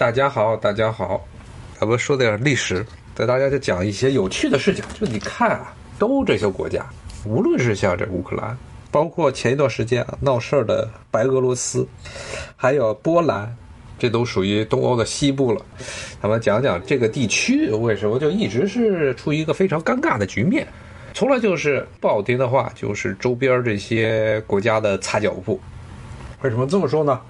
大家好，大家好，咱们说点历史，带大家就讲一些有趣的事情。就你看啊，东欧这些国家，无论是像这乌克兰，包括前一段时间闹事儿的白俄罗斯，还有波兰，这都属于东欧的西部了。咱们讲讲这个地区为什么就一直是处于一个非常尴尬的局面，从来就是不好听的话，就是周边这些国家的擦脚布。为什么这么说呢？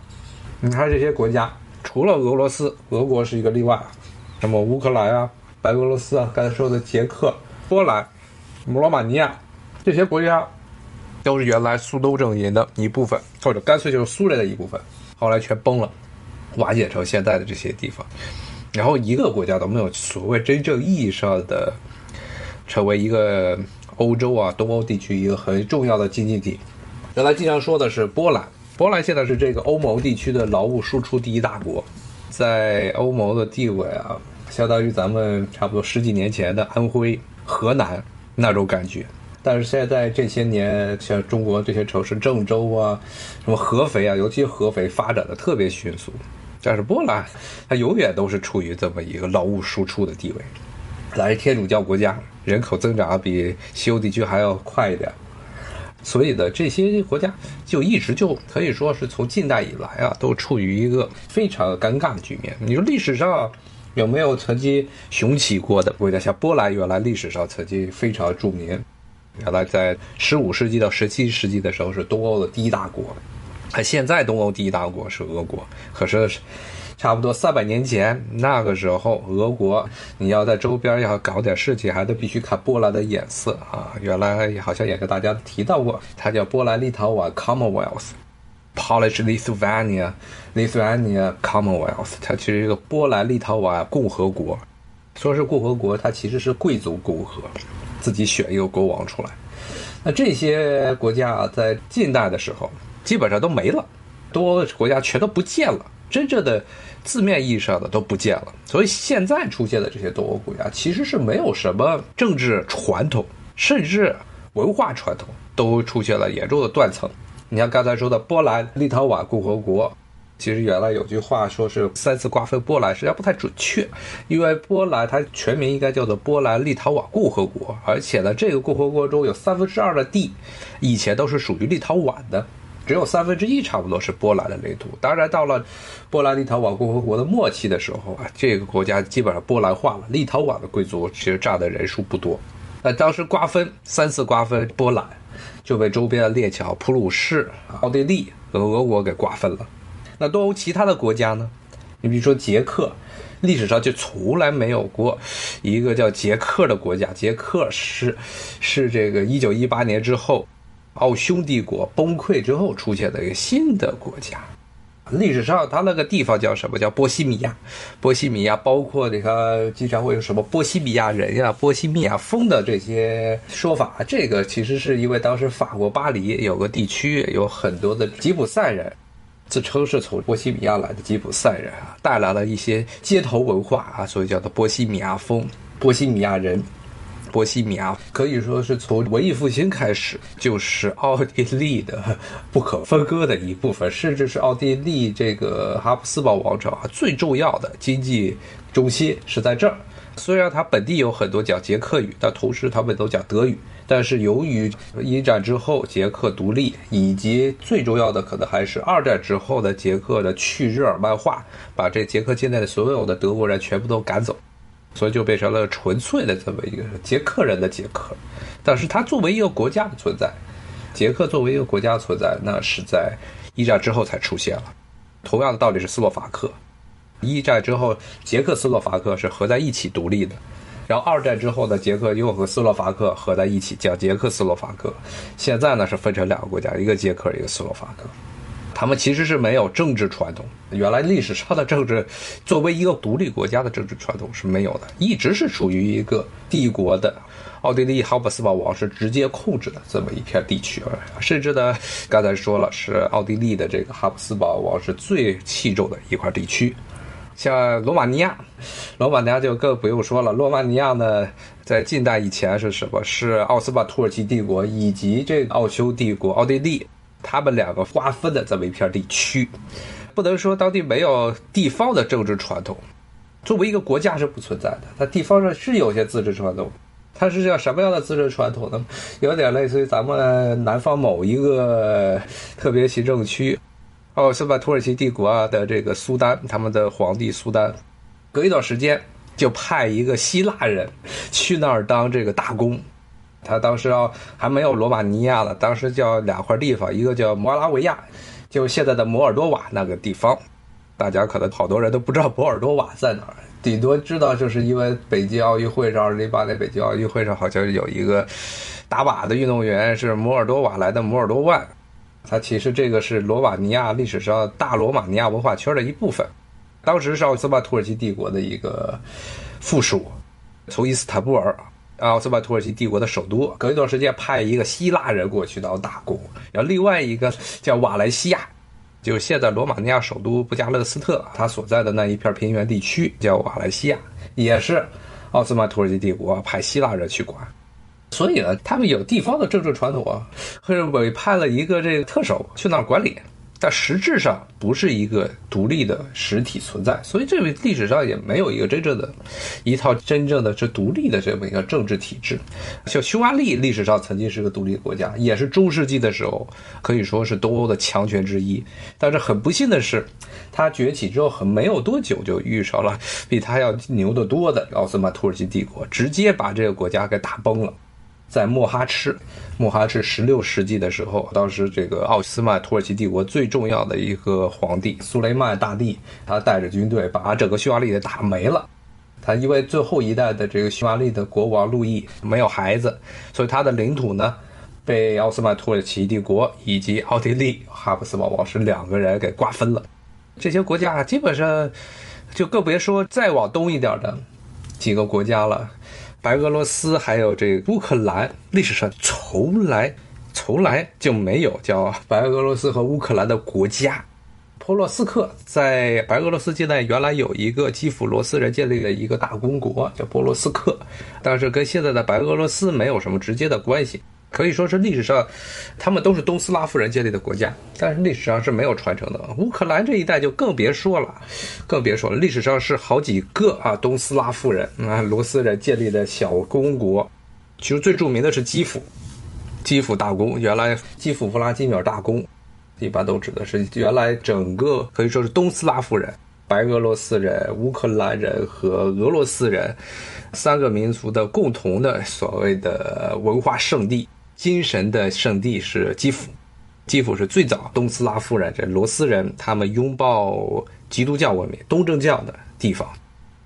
你看这些国家。除了俄罗斯，俄国是一个例外。那么乌克兰啊、白俄罗斯啊、刚才说的捷克、波兰、罗马尼亚这些国家，都是原来苏东阵营的一部分，或者干脆就是苏联的一部分。后来全崩了，瓦解成现在的这些地方。然后一个国家都没有所谓真正意义上的成为一个欧洲啊、东欧地区一个很重要的经济体。原来经常说的是波兰。波兰现在是这个欧盟地区的劳务输出第一大国，在欧盟的地位啊，相当于咱们差不多十几年前的安徽、河南那种感觉。但是现在这些年，像中国这些城市，郑州啊，什么合肥啊，尤其合肥发展的特别迅速。但是波兰，它永远都是处于这么一个劳务输出的地位。咱是天主教国家，人口增长比西欧地区还要快一点。所以呢，这些国家就一直就可以说是从近代以来啊，都处于一个非常尴尬的局面。你说历史上有没有曾经雄起过的国家？像波兰，原来历史上曾经非常著名，原来在十五世纪到十七世纪的时候是东欧的第一大国，而现在东欧第一大国是俄国，可是。差不多三百年前，那个时候，俄国你要在周边要搞点事情，还得必须看波兰的眼色啊。原来好像也跟大家提到过，它叫波兰立陶宛 Commonwealth，Polish Lithuania，Lithuania Commonwealth，它其实一个波兰立陶宛共和国。说是共和国，它其实是贵族共和，自己选一个国王出来。那这些国家啊，在近代的时候基本上都没了，多国家全都不见了，真正的。字面意义上的都不见了，所以现在出现的这些东欧国家其实是没有什么政治传统，甚至文化传统都出现了严重的断层。你像刚才说的波兰立陶宛共和国，其实原来有句话说是三次瓜分波兰，实际上不太准确，因为波兰它全名应该叫做波兰立陶宛共和国，而且呢，这个共和国中有三分之二的地以前都是属于立陶宛的。只有三分之一差不多是波兰的领土。当然，到了波兰立陶宛共和国的末期的时候啊，这个国家基本上波兰化了。立陶宛的贵族其实占的人数不多。那当时瓜分三次瓜分波兰，就被周边的列强普鲁士、奥地利和俄国给瓜分了。那东欧其他的国家呢？你比如说捷克，历史上就从来没有过一个叫捷克的国家。捷克是是这个一九一八年之后。奥匈帝国崩溃之后出现的一个新的国家，历史上它那个地方叫什么？叫波西米亚。波西米亚包括你看，经常会有什么波西米亚人呀、波西米亚风的这些说法。这个其实是因为当时法国巴黎有个地区有很多的吉普赛人，自称是从波西米亚来的吉普赛人啊，带来了一些街头文化啊，所以叫做波西米亚风、波西米亚人。波西米亚可以说是从文艺复兴开始就是奥地利的不可分割的一部分，甚至是奥地利这个哈布斯堡王朝啊最重要的经济中心是在这儿。虽然它本地有很多讲捷克语，但同时他们都讲德语。但是由于一战之后捷克独立，以及最重要的可能还是二战之后的捷克的去日耳曼化，把这捷克境内的所有的德国人全部都赶走。所以就变成了纯粹的这么一个捷克人的捷克，但是它作为一个国家的存在，捷克作为一个国家存在，那是在一战之后才出现了。同样的道理是斯洛伐克，一战之后捷克斯洛伐克是合在一起独立的，然后二战之后呢，捷克又和斯洛伐克合在一起叫捷克斯洛伐克，现在呢是分成两个国家，一个捷克，一个斯洛伐克。他们其实是没有政治传统，原来历史上的政治，作为一个独立国家的政治传统是没有的，一直是处于一个帝国的奥地利哈布斯堡王室直接控制的这么一片地区，甚至呢，刚才说了是奥地利的这个哈布斯堡王室最器重的一块地区，像罗马尼亚，罗马尼亚就更不用说了，罗马尼亚呢，在近代以前是什么？是奥斯曼土耳其帝国以及这个奥匈帝国奥地利。他们两个瓜分的这么一片地区，不能说当地没有地方的政治传统。作为一个国家是不存在的，它地方上是有些自治传统。它是叫什么样的自治传统呢？有点类似于咱们南方某一个特别行政区，奥斯曼土耳其帝国啊的这个苏丹，他们的皇帝苏丹，隔一段时间就派一个希腊人去那儿当这个大公。他当时啊还没有罗马尼亚了，当时叫两块地方，一个叫摩拉维亚，就现在的摩尔多瓦那个地方。大家可能好多人都不知道摩尔多瓦在哪儿。顶多知道，就是因为北京奥运会上，二零零八年北京奥运会上好像有一个打靶的运动员是摩尔多瓦来的摩尔多万，他其实这个是罗马尼亚历史上大罗马尼亚文化圈的一部分，当时是奥斯曼土耳其帝国的一个附属，从伊斯坦布尔，啊奥斯曼土耳其帝国的首都，隔一段时间派一个希腊人过去当大公，然后另外一个叫瓦莱西亚。就是现在罗马尼亚首都布加勒斯特，它所在的那一片平原地区叫瓦莱西亚，也是奥斯曼土耳其帝国派希腊人去管，所以呢，他们有地方的政治传统啊，或者委派了一个这个特首去那儿管理。但实质上不是一个独立的实体存在，所以这个历史上也没有一个真正的、一套真正的这独立的这么一个政治体制。像匈牙利历史上曾经是个独立国家，也是中世纪的时候可以说是东欧的强权之一。但是很不幸的是，它崛起之后很没有多久就遇上了比它要牛得多的奥斯曼土耳其帝国，直接把这个国家给打崩了。在莫哈赤，莫哈赤十六世纪的时候，当时这个奥斯曼土耳其帝国最重要的一个皇帝苏雷曼大帝，他带着军队把整个匈牙利给打没了。他因为最后一代的这个匈牙利的国王路易没有孩子，所以他的领土呢被奥斯曼土耳其帝国以及奥地利哈布斯堡王室两个人给瓜分了。这些国家基本上就更别说再往东一点的几个国家了。白俄罗斯还有这乌克兰，历史上从来从来就没有叫白俄罗斯和乌克兰的国家。波罗斯克在白俄罗斯境内原来有一个基辅罗斯人建立的一个大公国，叫波罗斯克，但是跟现在的白俄罗斯没有什么直接的关系。可以说是历史上，他们都是东斯拉夫人建立的国家，但是历史上是没有传承的。乌克兰这一带就更别说了，更别说了。历史上是好几个啊东斯拉夫人啊罗斯人建立的小公国，其实最著名的是基辅，基辅大公，原来基辅弗拉基米尔大公，一般都指的是原来整个可以说是东斯拉夫人，白俄罗斯人、乌克兰人和俄罗斯人三个民族的共同的所谓的文化圣地。精神的圣地是基辅，基辅是最早东斯拉夫人这罗斯人他们拥抱基督教文明东正教的地方，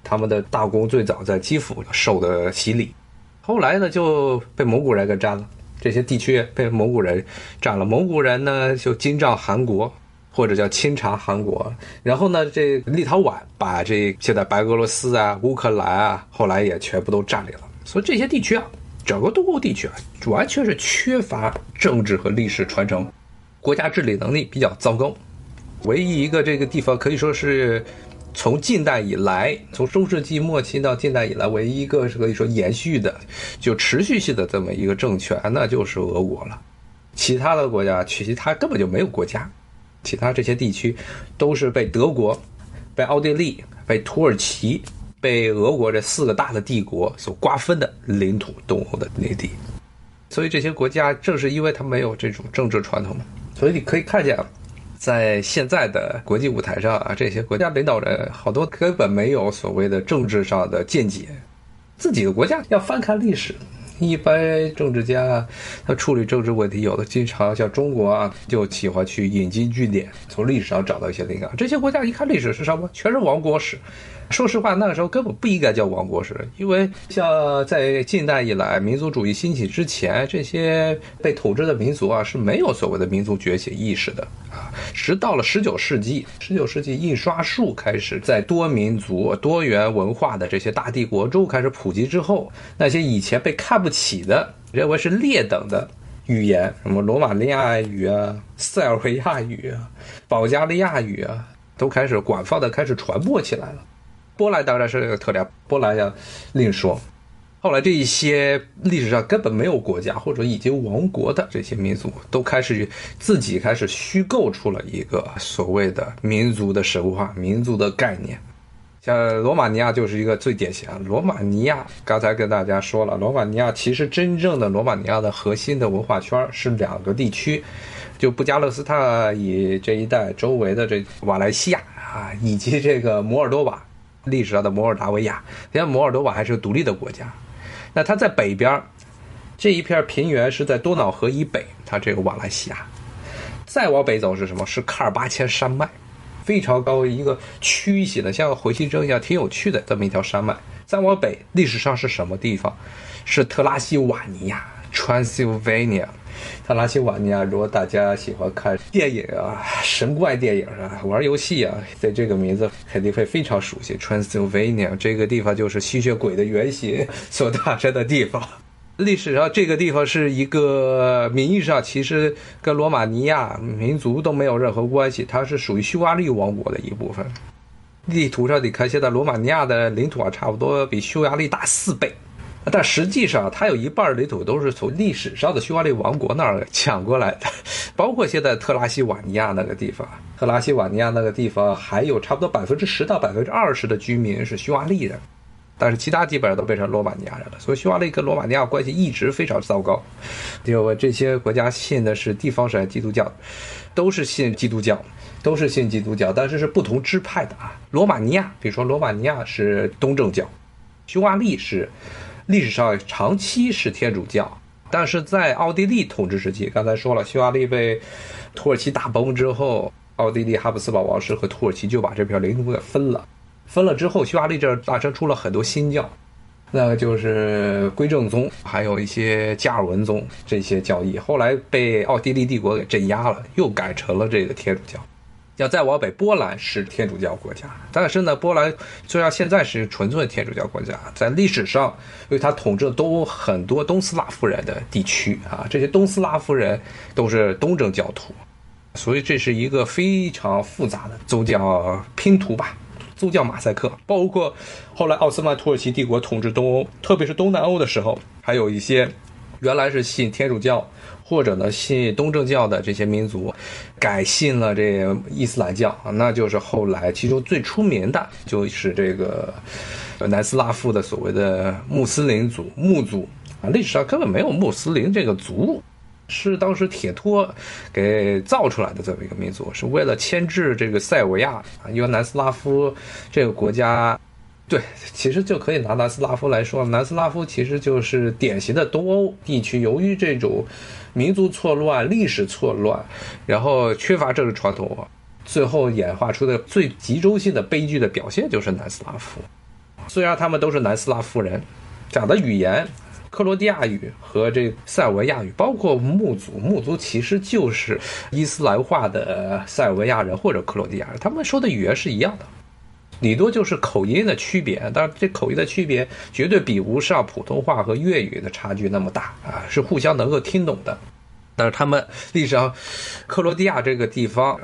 他们的大公最早在基辅受的洗礼，后来呢就被蒙古人给占了，这些地区被蒙古人占了，蒙古人呢就金帐汗国或者叫钦察汗国，然后呢这立陶宛把这现在白俄罗斯啊乌克兰啊后来也全部都占领了，所以这些地区啊。整个东欧地区啊，完全是缺乏政治和历史传承，国家治理能力比较糟糕。唯一一个这个地方可以说是从近代以来，从中世纪末期到近代以来，唯一一个是可以说延续的、就持续性的这么一个政权，那就是俄国了。其他的国家，其他根本就没有国家，其他这些地区都是被德国、被奥地利、被土耳其。被俄国这四个大的帝国所瓜分的领土，东欧的内地，所以这些国家正是因为它没有这种政治传统，所以你可以看见，在现在的国际舞台上啊，这些国家领导人好多根本没有所谓的政治上的见解，自己的国家要翻看历史。一般政治家他处理政治问题，有的经常像中国啊，就喜欢去引经据典，从历史上找到一些灵感。这些国家一看历史是什么，全是亡国史。说实话，那个时候根本不应该叫亡国史，因为像在近代以来民族主义兴起之前，这些被统治的民族啊是没有所谓的民族觉醒意识的啊。直到了十九世纪，十九世纪印刷术开始在多民族、多元文化的这些大帝国中开始普及之后，那些以前被看不起的、认为是劣等的语言，什么罗马尼亚语啊、塞尔维亚语啊、保加利亚语啊，都开始广泛的开始传播起来了。波兰当然是这个特点，波兰要另说。后来这一些历史上根本没有国家或者已经亡国的这些民族，都开始自己开始虚构出了一个所谓的民族的神话、民族的概念。像罗马尼亚就是一个最典型。罗马尼亚刚才跟大家说了，罗马尼亚其实真正的罗马尼亚的核心的文化圈是两个地区，就布加勒斯特以这一带周围的这瓦莱西亚啊，以及这个摩尔多瓦，历史上的摩尔达维亚。现在摩尔多瓦还是个独立的国家。那它在北边这一片平原是在多瑙河以北，它这个瓦拉西亚。再往北走是什么？是喀尔巴阡山脉，非常高一个曲形的，像个回形针一样，挺有趣的这么一条山脉。再往北，历史上是什么地方？是特拉西瓦尼亚 （Transylvania）。特拉西瓦尼亚，如果大家喜欢看电影啊、神怪电影啊、玩游戏啊，在这个名字肯定会非常熟悉。Transylvania 这个地方就是吸血鬼的原型所诞生的地方。历史上这个地方是一个名义上其实跟罗马尼亚民族都没有任何关系，它是属于匈牙利王国的一部分。地图上你看，现在罗马尼亚的领土啊，差不多比匈牙利大四倍。但实际上，它有一半领土都是从历史上的匈牙利王国那儿抢过来的，包括现在特拉西瓦尼亚那个地方。特拉西瓦尼亚那个地方还有差不多百分之十到百分之二十的居民是匈牙利人，但是其他基本上都变成罗马尼亚人了。所以匈牙利跟罗马尼亚关系一直非常糟糕。因为这些国家信的是地方神基督教，都是信基督教，都是信基督教，但是是不同支派的啊。罗马尼亚，比如说罗马尼亚是东正教，匈牙利是。历史上长期是天主教，但是在奥地利统治时期，刚才说了，匈牙利被土耳其打崩之后，奥地利哈布斯堡王室和土耳其就把这片领土给分了。分了之后，匈牙利这诞生出了很多新教，那就是归正宗，还有一些加尔文宗这些教义，后来被奥地利帝国给镇压了，又改成了这个天主教。要再往北，波兰是天主教国家，但是呢，波兰虽然现在是纯粹天主教国家，在历史上，因为它统治都很多东斯拉夫人的地区啊，这些东斯拉夫人都是东正教徒，所以这是一个非常复杂的宗教拼图吧，宗教马赛克。包括后来奥斯曼土耳其帝国统治东欧，特别是东南欧的时候，还有一些原来是信天主教。或者呢，信东正教的这些民族，改信了这伊斯兰教那就是后来其中最出名的，就是这个南斯拉夫的所谓的穆斯林族穆族啊。历史上根本没有穆斯林这个族，是当时铁托给造出来的这么一个民族，是为了牵制这个塞尔维亚啊。因为南斯拉夫这个国家。对，其实就可以拿南斯拉夫来说，南斯拉夫其实就是典型的东欧地区。由于这种民族错乱、历史错乱，然后缺乏政治传统，最后演化出的最集中性的悲剧的表现就是南斯拉夫。虽然他们都是南斯拉夫人，讲的语言克罗地亚语和这塞尔维亚语，包括穆族，穆族其实就是伊斯兰化的塞尔维亚人或者克罗地亚人，他们说的语言是一样的。顶多就是口音的区别，但是这口音的区别绝对比不上普通话和粤语的差距那么大啊，是互相能够听懂的。但是他们历史上，克罗地亚这个地方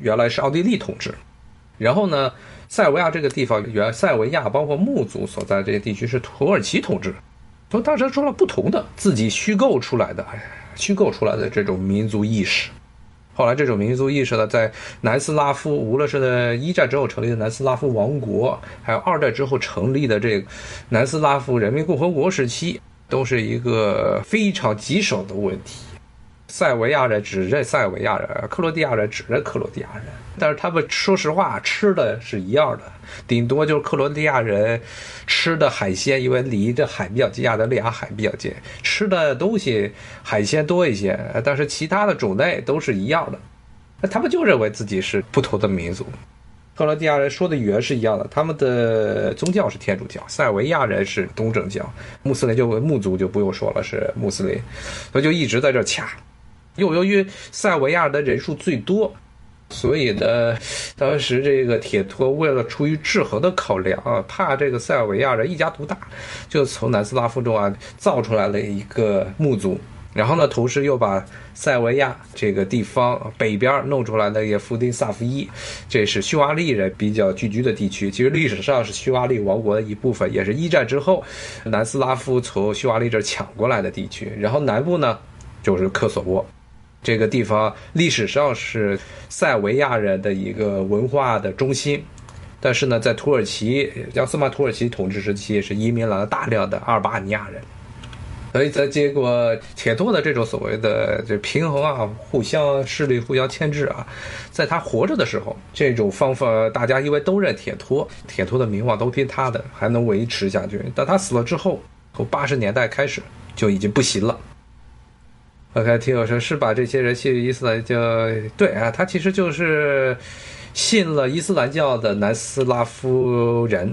原来是奥地利统治，然后呢，塞尔维亚这个地方原塞尔维亚包括穆族所在这些地区是土耳其统治，从当时说了不同的自己虚构出来的，虚构出来的这种民族意识。后来，这种民族意识呢，在南斯拉夫，无论是在一战之后成立的南斯拉夫王国，还有二战之后成立的这个南斯拉夫人民共和国时期，都是一个非常棘手的问题。塞尔维亚人只认塞尔维亚人，克罗地亚人只认克罗地亚人。但是他们说实话，吃的是一样的，顶多就是克罗地亚人吃的海鲜，因为离这海比较近，亚得里亚海比较近，吃的东西海鲜多一些。但是其他的种类都是一样的，那他们就认为自己是不同的民族。克罗地亚人说的语言是一样的，他们的宗教是天主教，塞尔维亚人是东正教，穆斯林就穆族就不用说了，是穆斯林，所以就一直在这掐。又由于塞尔维亚的人数最多，所以呢，当时这个铁托为了出于制衡的考量啊，怕这个塞尔维亚人一家独大，就从南斯拉夫中啊造出来了一个穆族，然后呢，同时又把塞尔维亚这个地方北边弄出来的也夫丁萨夫伊，这是匈牙利人比较聚居的地区。其实历史上是匈牙利王国的一部分，也是一战之后南斯拉夫从匈牙利这抢过来的地区。然后南部呢，就是科索沃这个地方，历史上是塞维亚人的一个文化的中心。但是呢，在土耳其奥斯曼土耳其统治时期，是移民了大量的阿尔巴尼亚人。所以在结果铁托的这种所谓的这平衡啊，互相势力互相牵制啊，在他活着的时候，这种方法大家因为都认铁托，铁托的名望都听他的，还能维持下去。但他死了之后，从八十年代开始就已经不行了。OK，听友说是把这些人信伊斯兰教，对啊，他其实就是信了伊斯兰教的南斯拉夫人，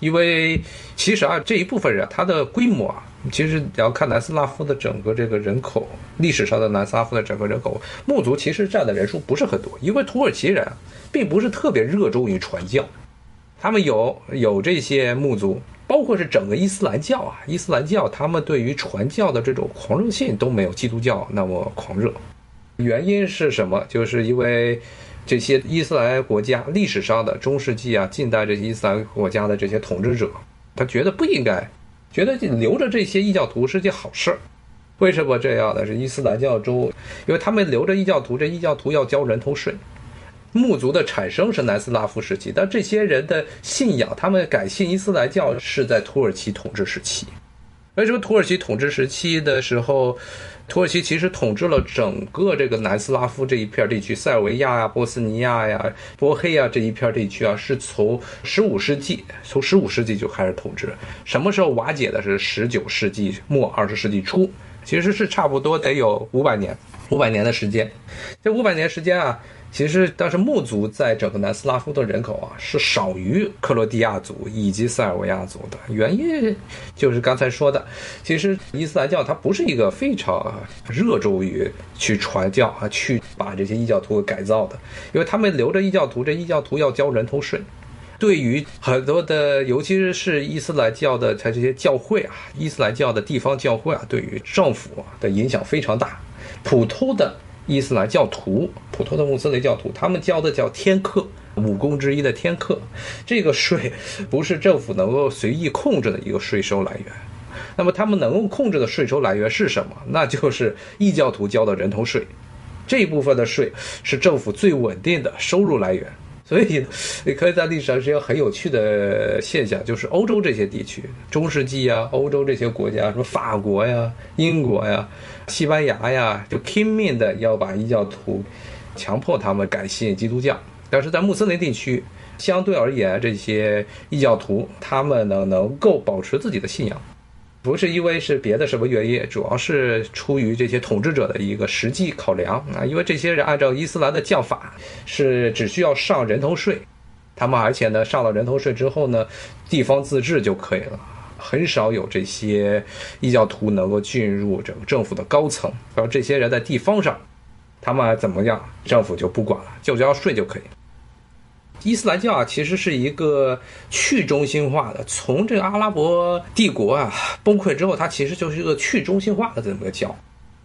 因为其实啊这一部分人他的规模啊。其实你要看南斯拉夫的整个这个人口，历史上的南斯拉夫的整个人口，穆族其实占的人数不是很多，因为土耳其人并不是特别热衷于传教，他们有有这些穆族，包括是整个伊斯兰教啊，伊斯兰教他们对于传教的这种狂热性都没有基督教那么狂热。原因是什么？就是因为这些伊斯兰国家历史上的中世纪啊、近代这些伊斯兰国家的这些统治者，他觉得不应该。觉得留着这些异教徒是件好事，为什么这样呢？是伊斯兰教中，因为他们留着异教徒，这异教徒要交人头税。穆族的产生是南斯拉夫时期，但这些人的信仰，他们改信伊斯兰教是在土耳其统治时期。为什么土耳其统治时期的时候？土耳其其实统治了整个这个南斯拉夫这一片地区，塞尔维亚呀、波斯尼亚呀、波黑呀这一片地区啊，是从十五世纪，从十五世纪就开始统治。什么时候瓦解的？是十九世纪末二十世纪初，其实是差不多得有五百年，五百年的时间。这五百年时间啊。其实，但是穆族在整个南斯拉夫的人口啊是少于克罗地亚族以及塞尔维亚族的。原因就是刚才说的，其实伊斯兰教它不是一个非常热衷于去传教啊，去把这些异教徒改造的，因为他们留着异教徒，这异教徒要交人头税。对于很多的，尤其是伊斯兰教的它这些教会啊，伊斯兰教的地方教会啊，对于政府的影响非常大。普通的。伊斯兰教徒，普通的穆斯林教徒，他们交的叫天课，五功之一的天课，这个税不是政府能够随意控制的一个税收来源。那么他们能够控制的税收来源是什么？那就是异教徒交的人头税，这一部分的税是政府最稳定的收入来源。所以，你可以在历史上是一个很有趣的现象，就是欧洲这些地区，中世纪啊，欧洲这些国家，什么法国呀、英国呀、西班牙呀，就拼命的要把异教徒强迫他们改信基督教。但是在穆斯林地区，相对而言，这些异教徒他们呢能够保持自己的信仰。不是因为是别的什么原因，主要是出于这些统治者的一个实际考量啊。因为这些人按照伊斯兰的教法是只需要上人头税，他们而且呢上了人头税之后呢，地方自治就可以了，很少有这些异教徒能够进入整个政府的高层。然后这些人在地方上，他们怎么样，政府就不管了，就交税就可以。伊斯兰教啊，其实是一个去中心化的。从这个阿拉伯帝国啊崩溃之后，它其实就是一个去中心化的这么个教。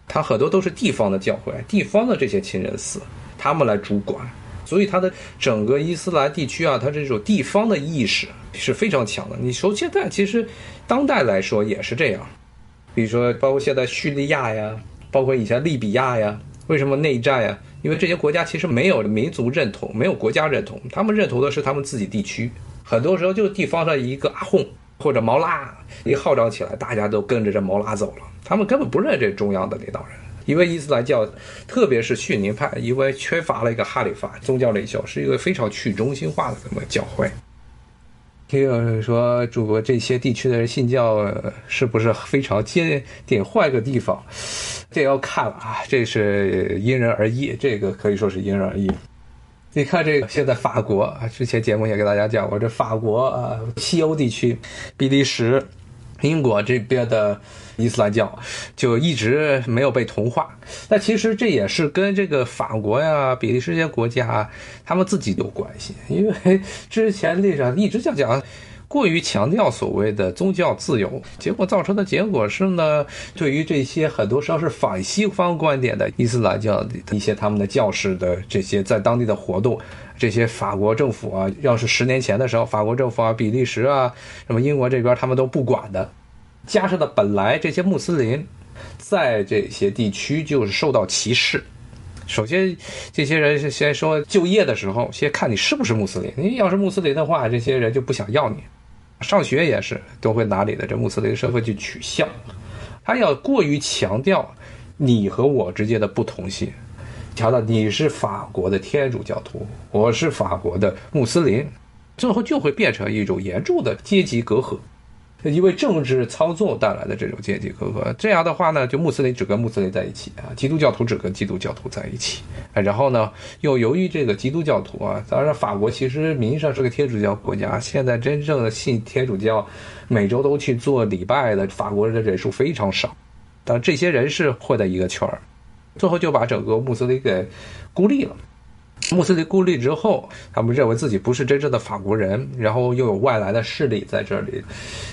它很多都是地方的教会，地方的这些清真寺，他们来主管。所以它的整个伊斯兰地区啊，它这种地方的意识是非常强的。你说现在其实当代来说也是这样，比如说包括现在叙利亚呀，包括以前利比亚呀，为什么内战呀？因为这些国家其实没有民族认同，没有国家认同，他们认同的是他们自己地区。很多时候就地方上一个阿訇或者毛拉一号召起来，大家都跟着这毛拉走了。他们根本不认这中央的领导人，因为伊斯兰教，特别是逊尼派，因为缺乏了一个哈里发宗教领袖，是一个非常去中心化的这么教会。也有人说，中国这些地区的人信教是不是非常坚定？换个地方，这要看了啊，这是因人而异，这个可以说是因人而异。你看这个，现在法国啊，之前节目也给大家讲过，这法国啊，西欧地区，比利时、英国这边的。伊斯兰教就一直没有被同化，但其实这也是跟这个法国呀、比利时这些国家他们自己有关系。因为之前历史上一直讲讲，过于强调所谓的宗教自由，结果造成的结果是呢，对于这些很多时候是反西方观点的伊斯兰教的一些他们的教士的这些在当地的活动，这些法国政府啊，要是十年前的时候，法国政府啊、比利时啊、什么英国这边他们都不管的，加上的本来这些穆斯林在这些地区就是受到歧视。首先，这些人是先说就业的时候，先看你是不是穆斯林。你要是穆斯林的话，这些人就不想要你。上学也是都会拿你的这穆斯林身份去取笑。他要过于强调你和我之间的不同性，强调你是法国的天主教徒，我是法国的穆斯林，最后就会变成一种严重的阶级隔阂。因为政治操作带来的这种阶级隔阂，这样的话呢，就穆斯林只跟穆斯林在一起啊，基督教徒只跟基督教徒在一起，然后呢，又由于这个基督教徒啊，当然法国其实名义上是个天主教国家，现在真正的信天主教，每周都去做礼拜的法国人的人数非常少，但这些人是混在一个圈儿，最后就把整个穆斯林给孤立了。穆斯林孤立之后，他们认为自己不是真正的法国人，然后又有外来的势力在这里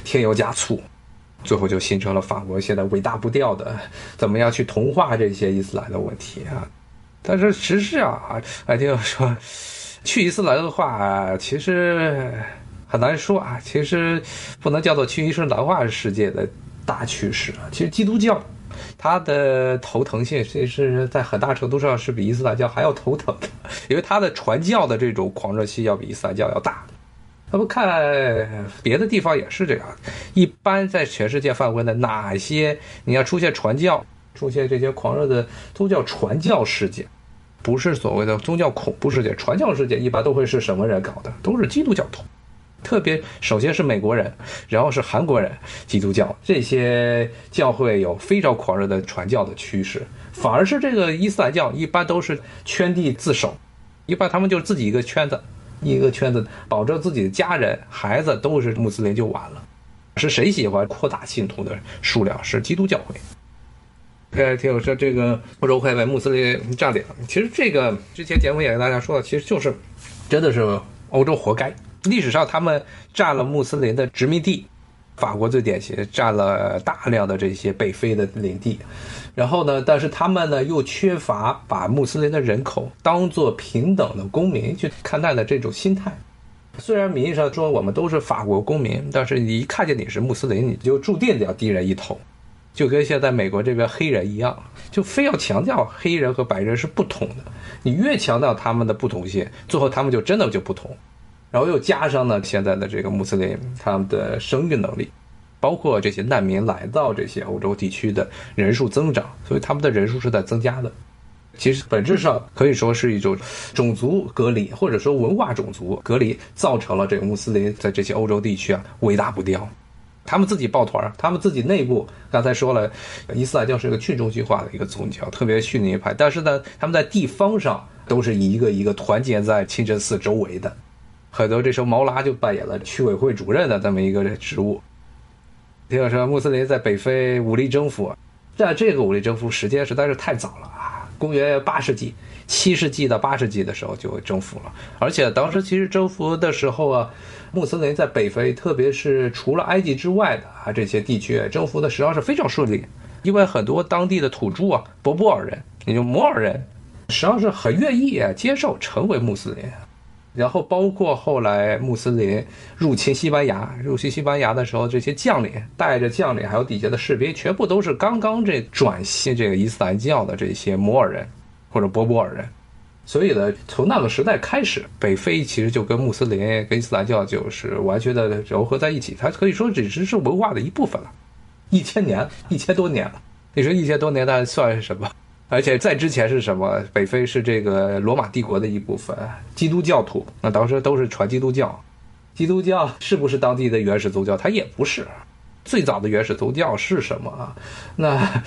添油加醋，最后就形成了法国现在尾大不掉的怎么样去同化这些伊斯兰的问题啊。但是实际上啊，还，听说，去伊斯兰的话，其实很难说啊，其实不能叫做去伊斯兰化世界的大趋势啊。其实基督教。他的头疼性其实在很大程度上是比伊斯兰教还要头疼的，因为他的传教的这种狂热性要比伊斯兰教要大。那么看别的地方也是这样，一般在全世界范围内，哪些你要出现传教、出现这些狂热的宗教传教事件，不是所谓的宗教恐怖事件，传教事件一般都会是什么人搞的？都是基督教徒。特别，首先是美国人，然后是韩国人，基督教这些教会有非常狂热的传教的趋势，反而是这个伊斯兰教一般都是圈地自守，一般他们就是自己一个圈子，一个圈子保证自己的家人、孩子都是穆斯林就完了。是谁喜欢扩大信徒的数量？是基督教会。呃，听我说，这个欧洲会被穆斯林占领，其实这个之前节目也跟大家说了，其实就是真的是欧洲活该。历史上，他们占了穆斯林的殖民地，法国最典型，占了大量的这些北非的领地。然后呢，但是他们呢又缺乏把穆斯林的人口当做平等的公民去看待的这种心态。虽然名义上说我们都是法国公民，但是你一看见你是穆斯林，你就注定要低人一头，就跟现在美国这边黑人一样，就非要强调黑人和白人是不同的。你越强调他们的不同性，最后他们就真的就不同。然后又加上呢，现在的这个穆斯林他们的生育能力，包括这些难民来到这些欧洲地区的人数增长，所以他们的人数是在增加的。其实本质上可以说是一种种族隔离，或者说文化种族隔离，造成了这个穆斯林在这些欧洲地区啊尾大不掉。他们自己抱团，他们自己内部刚才说了，伊斯兰教是一个去中心化的一个宗教，特别逊尼派。但是呢，他们在地方上都是一个一个团结在清真寺周围的。很多这时候毛拉就扮演了区委会主任的这么一个职务。听我说，穆斯林在北非武力征服，但这个武力征服时间实在是太早了啊！公元八世纪、七世纪到八世纪的时候就征服了，而且当时其实征服的时候啊，穆斯林在北非，特别是除了埃及之外的啊这些地区，征服的实际上是非常顺利，因为很多当地的土著啊，博布尔人，也就摩尔人，实际上是很愿意接受成为穆斯林。然后包括后来穆斯林入侵西班牙，入侵西班牙的时候，这些将领带着将领还有底下的士兵，全部都是刚刚这转信这个伊斯兰教的这些摩尔人或者波波尔人。所以呢，从那个时代开始，北非其实就跟穆斯林跟伊斯兰教就是完全的融合在一起，它可以说只是是文化的一部分了。一千年，一千多年了，你说一千多年那算是什么？而且在之前是什么？北非是这个罗马帝国的一部分，基督教徒那当时都是传基督教。基督教是不是当地的原始宗教？它也不是。最早的原始宗教是什么啊？那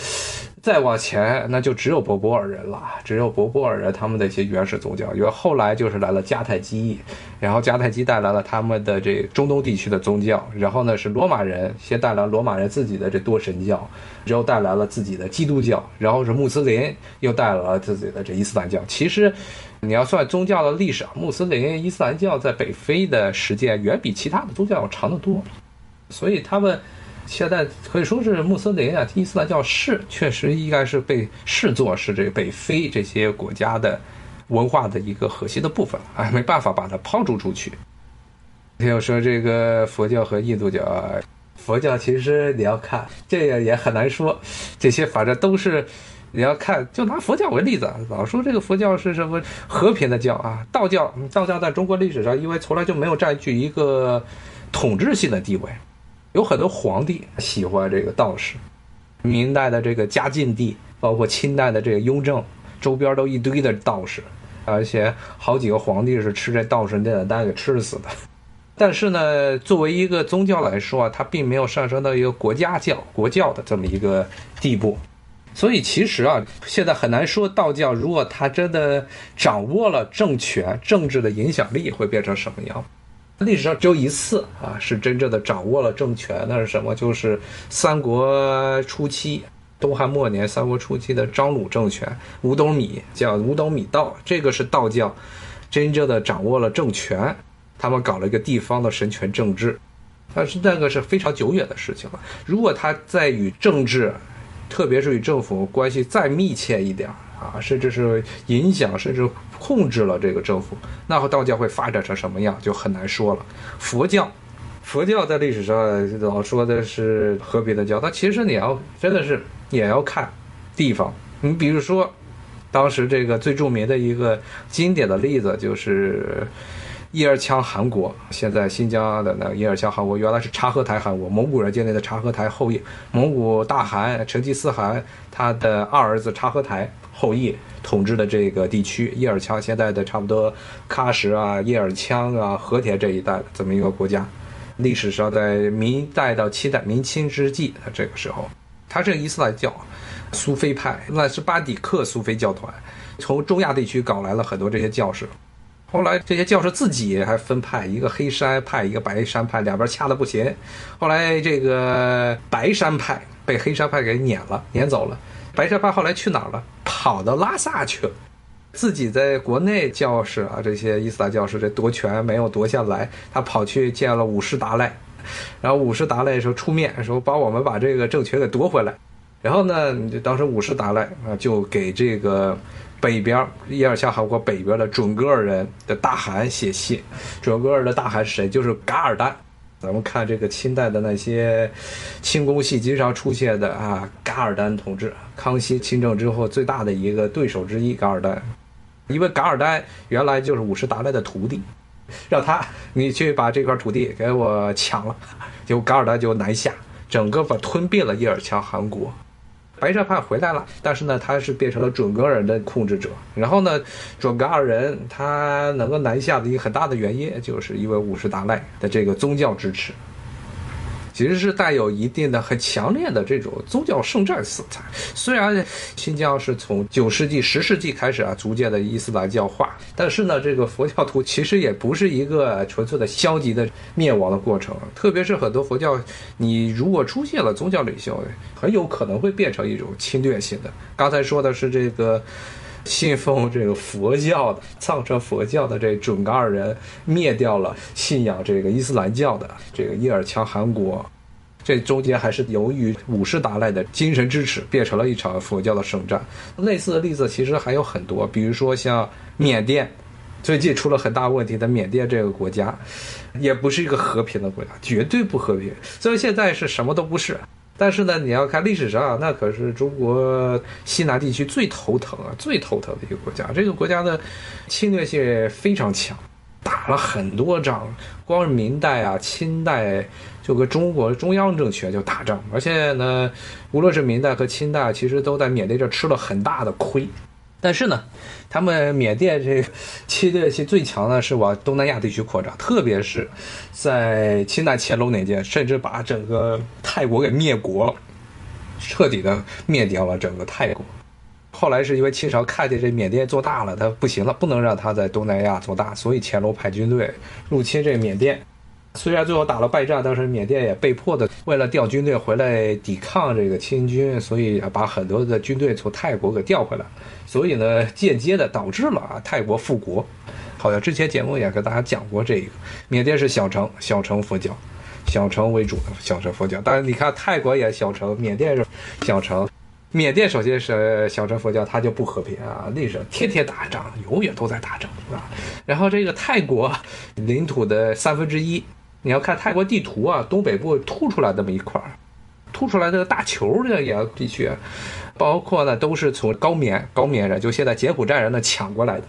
再往前，那就只有博波尔人了，只有博波尔人他们的一些原始宗教。因为后来就是来了迦太基，然后迦太基带来了他们的这中东地区的宗教，然后呢是罗马人先带来罗马人自己的这多神教。之后带来了自己的基督教，然后是穆斯林又带来了自己的这伊斯兰教。其实，你要算宗教的历史啊，穆斯林、伊斯兰教在北非的时间远比其他的宗教要长得多，所以他们现在可以说是穆斯林啊、伊斯兰教是确实应该是被视作是这北非这些国家的文化的一个核心的部分啊，没办法把它抛逐出去。要说这个佛教和印度教，佛教其实你要看这个也很难说，这些反正都是。你要看，就拿佛教为例子，老说这个佛教是什么和平的教啊？道教，道教在中国历史上，因为从来就没有占据一个统治性的地位，有很多皇帝喜欢这个道士。明代的这个嘉靖帝，包括清代的这个雍正，周边都一堆的道士，而且好几个皇帝是吃这道士炼的丹给吃死的。但是呢，作为一个宗教来说啊，它并没有上升到一个国家教、国教的这么一个地步。所以其实啊，现在很难说道教如果他真的掌握了政权、政治的影响力，会变成什么样？历史上只有一次啊，是真正的掌握了政权，那是什么？就是三国初期、东汉末年、三国初期的张鲁政权，五斗米叫五斗米道，这个是道教真正的掌握了政权，他们搞了一个地方的神权政治，但是那个是非常久远的事情了。如果他再与政治，特别是与政府关系再密切一点啊，甚至是影响甚至控制了这个政府，那和道教会发展成什么样就很难说了。佛教，佛教在历史上老说的是和平的教，但其实你要真的是也要看地方。你比如说，当时这个最著名的一个经典的例子就是。叶尔羌汗国，现在新疆的那个叶尔羌汗国，原来是察合台汗国，蒙古人建立的察合台后裔，蒙古大汗成吉思汗他的二儿子察合台后裔统治的这个地区，叶尔羌现在的差不多喀什啊、叶尔羌啊、和田这一带这么一个国家，历史上在明代到清代明清之际，这个时候，他是伊斯兰教，苏菲派，那是巴底克苏菲教团，从中亚地区搞来了很多这些教士。后来这些教士自己还分派，一个黑山派，一个白山派，两边掐的不行。后来这个白山派被黑山派给撵了，撵走了。白山派后来去哪儿了？跑到拉萨去了。自己在国内教士啊，这些伊斯兰教士这夺权没有夺下来，他跑去见了五世达赖，然后五世达赖说出面说帮我们把这个政权给夺回来。然后呢，就当时五世达赖啊就给这个。北边叶尔羌汗国北边的准噶尔人的大汗写信，准噶尔的大汗是谁？就是噶尔丹。咱们看这个清代的那些清宫戏经常出现的啊，噶尔丹同志，康熙亲政之后最大的一个对手之一，噶尔丹。因为噶尔丹原来就是五世达赖的徒弟，让他你去把这块土地给我抢了，结果噶尔丹就南下，整个把吞并了叶尔羌汗国。白山派回来了，但是呢，他是变成了准噶尔的控制者。然后呢，准噶尔人他能够南下的一个很大的原因，就是因为五世达赖的这个宗教支持。其实是带有一定的很强烈的这种宗教圣战色彩。虽然新疆是从九世纪、十世纪开始啊，逐渐的伊斯兰教化，但是呢，这个佛教徒其实也不是一个纯粹的消极的灭亡的过程。特别是很多佛教，你如果出现了宗教领袖，很有可能会变成一种侵略性的。刚才说的是这个信奉这个佛教的藏传佛教的这准噶尔人灭掉了信仰这个伊斯兰教的这个伊尔羌汗国。这中间还是由于五世达赖的精神支持，变成了一场佛教的圣战。类似的例子其实还有很多，比如说像缅甸，最近出了很大问题的缅甸这个国家，也不是一个和平的国家，绝对不和平。虽然现在是什么都不是，但是呢，你要看历史上，那可是中国西南地区最头疼啊、最头疼的一个国家。这个国家的侵略性非常强。打了很多仗，光是明代啊、清代就跟中国中央政权就打仗，而且呢，无论是明代和清代，其实都在缅甸这吃了很大的亏。但是呢，他们缅甸这侵略性最强的是往东南亚地区扩张，特别是在清代乾隆年间，甚至把整个泰国给灭国了，彻底的灭掉了整个泰国。后来是因为清朝看见这缅甸做大了，他不行了，不能让他在东南亚做大，所以乾隆派军队入侵这缅甸。虽然最后打了败仗，但是缅甸也被迫的为了调军队回来抵抗这个清军，所以把很多的军队从泰国给调回来，所以呢，间接的导致了啊泰国复国。好像之前节目也跟大家讲过这个，缅甸是小城，小城佛教，小城为主的小城佛教。但是你看泰国也小城，缅甸是小城。缅甸首先是小城佛教，它就不和平啊，历史天天打仗，永远都在打仗啊。然后这个泰国领土的三分之一，你要看泰国地图啊，东北部凸出来这么一块儿，凸出来这个大球这个也地区，包括呢都是从高棉高棉人，就现在柬埔寨人呢抢过来的。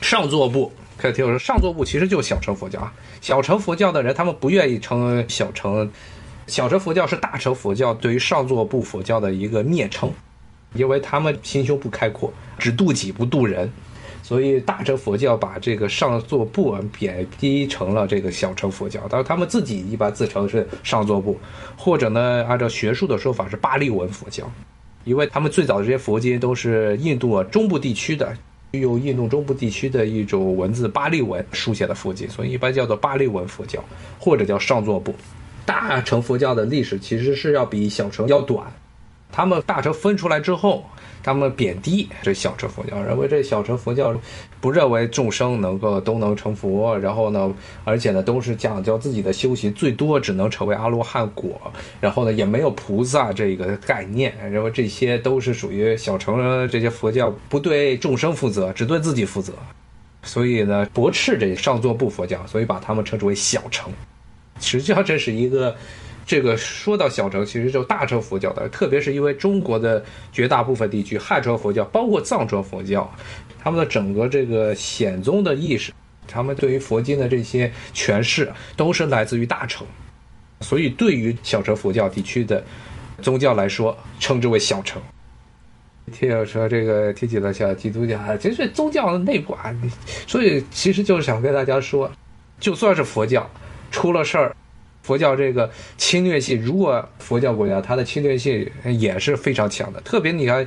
上座部可以听我说，上座部其实就是小乘佛教啊，小乘佛教的人他们不愿意称小乘。小乘佛教是大乘佛教对于上座部佛教的一个蔑称，因为他们心胸不开阔，只度己不度人，所以大乘佛教把这个上座部贬低成了这个小乘佛教。但是他们自己一般自称是上座部，或者呢，按照学术的说法是巴利文佛教，因为他们最早的这些佛经都是印度中部地区的，用印度中部地区的一种文字巴利文书写的佛经，所以一般叫做巴利文佛教，或者叫上座部。大乘佛教的历史其实是要比小乘要短，他们大乘分出来之后，他们贬低这小乘佛教，认为这小乘佛教不认为众生能够都能成佛，然后呢，而且呢都是讲究自己的修行，最多只能成为阿罗汉果，然后呢也没有菩萨这个概念，认为这些都是属于小乘这些佛教不对众生负责，只对自己负责，所以呢驳斥这上座部佛教，所以把他们称之为小乘。实际上，这是一个，这个说到小乘，其实就大乘佛教的，特别是因为中国的绝大部分地区汉传佛教，包括藏传佛教，他们的整个这个显宗的意识，他们对于佛经的这些诠释，都是来自于大乘，所以对于小乘佛教地区的宗教来说，称之为小乘。听友说这个提起了像基督教，其实宗教的内部啊，所以其实就是想跟大家说，就算是佛教。出了事儿，佛教这个侵略性，如果佛教国家它的侵略性也是非常强的。特别你看，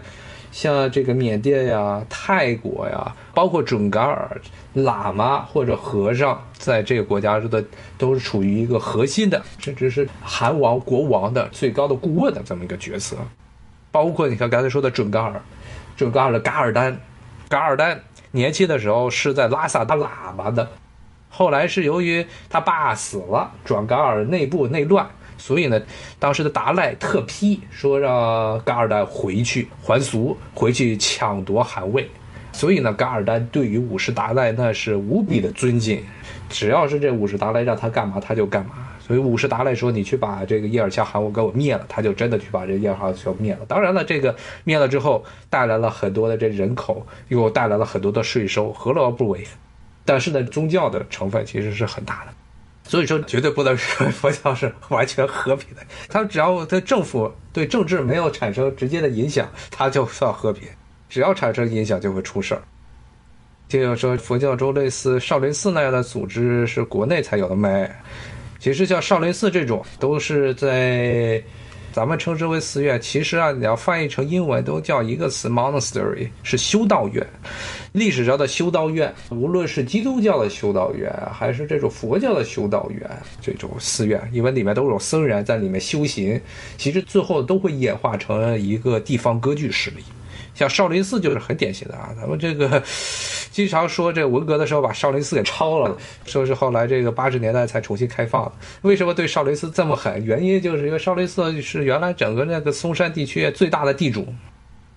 像这个缅甸呀、泰国呀，包括准噶尔喇嘛或者和尚，在这个国家的都是处于一个核心的，甚至是韩王国王的最高的顾问的这么一个角色。包括你看刚才说的准噶尔，准噶尔的噶尔丹，噶尔丹年轻的时候是在拉萨当喇嘛的。后来是由于他爸死了，转噶尔内部内乱，所以呢，当时的达赖特批说让噶尔丹回去还俗，回去抢夺汗位。所以呢，噶尔丹对于五世达赖那是无比的尊敬，只要是这五世达赖让他干嘛他就干嘛。所以五世达赖说你去把这个叶尔羌汗国给我灭了，他就真的去把这叶尔羌汗灭了。当然了，这个灭了之后带来了很多的这人口，又带来了很多的税收，何乐而不为？但是呢，宗教的成分其实是很大的，所以说绝对不能说佛教是完全和平的。它只要对政府对政治没有产生直接的影响，它就算和平；只要产生影响，就会出事儿。就有说佛教中类似少林寺那样的组织是国内才有的没？其实像少林寺这种，都是在。咱们称之为寺院，其实啊，你要翻译成英文都叫一个词 monastery，是修道院。历史上的修道院，无论是基督教的修道院，还是这种佛教的修道院，这种寺院，因为里面都有僧人在里面修行，其实最后都会演化成一个地方割据势力。像少林寺就是很典型的啊，咱们这个经常说这文革的时候把少林寺给抄了，说是后来这个八十年代才重新开放的。为什么对少林寺这么狠？原因就是因为少林寺是原来整个那个嵩山地区最大的地主，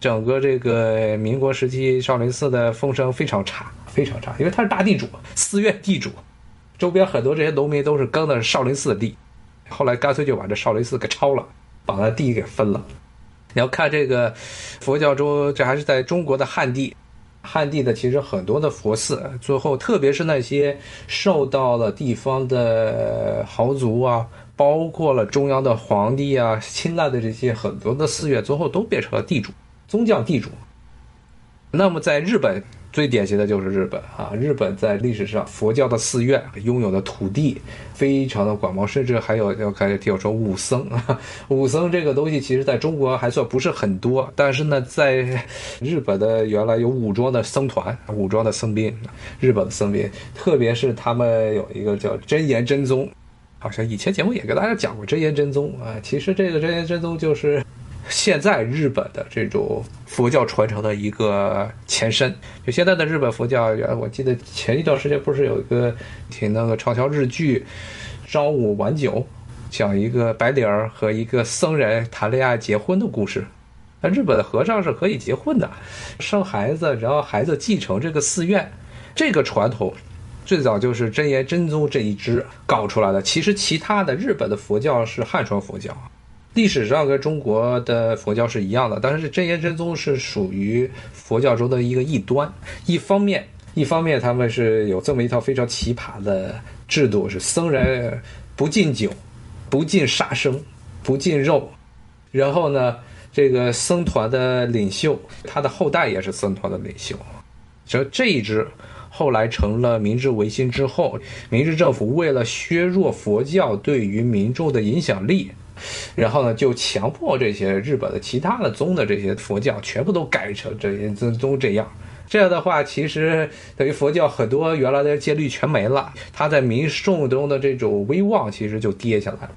整个这个民国时期少林寺的风声非常差，非常差，因为他是大地主，寺院地主，周边很多这些农民都是耕的少林寺的地，后来干脆就把这少林寺给抄了，把那地给分了。你要看这个佛教中，这还是在中国的汉地，汉地的其实很多的佛寺，最后特别是那些受到了地方的豪族啊，包括了中央的皇帝啊青睐的这些很多的寺院，最后都变成了地主，宗教地主。那么在日本。最典型的就是日本啊！日本在历史上佛教的寺院拥有的土地非常的广袤，甚至还有要开始听我说武僧啊，武僧这个东西其实在中国还算不是很多，但是呢，在日本的原来有武装的僧团、武装的僧兵，日本的僧兵，特别是他们有一个叫真言真宗，好像以前节目也给大家讲过真言真宗啊，其实这个真言真宗就是现在日本的这种佛教传承的一个前身。就现在的日本佛教，我记得前一段时间不是有一个挺那个畅销日剧《朝五晚九》，讲一个白领儿和一个僧人谈恋爱结婚的故事。那日本的和尚是可以结婚的，生孩子，然后孩子继承这个寺院，这个传统最早就是真言真宗这一支搞出来的。其实其他的日本的佛教是汉传佛教，历史上跟中国的佛教是一样的，但是真言真宗是属于佛教中的一个异端。一方面，一方面他们是有这么一套非常奇葩的制度，是僧人不禁酒，不禁杀生，不禁肉，然后呢？这个僧团的领袖，他的后代也是僧团的领袖。所以这一支后来成了明治维新之后，明治政府为了削弱佛教对于民众的影响力，然后呢，就强迫这些日本的其他的宗的这些佛教全部都改成这些宗宗这样。这样的话，其实等于佛教很多原来的戒律全没了，他在民众中的这种威望其实就跌下来了。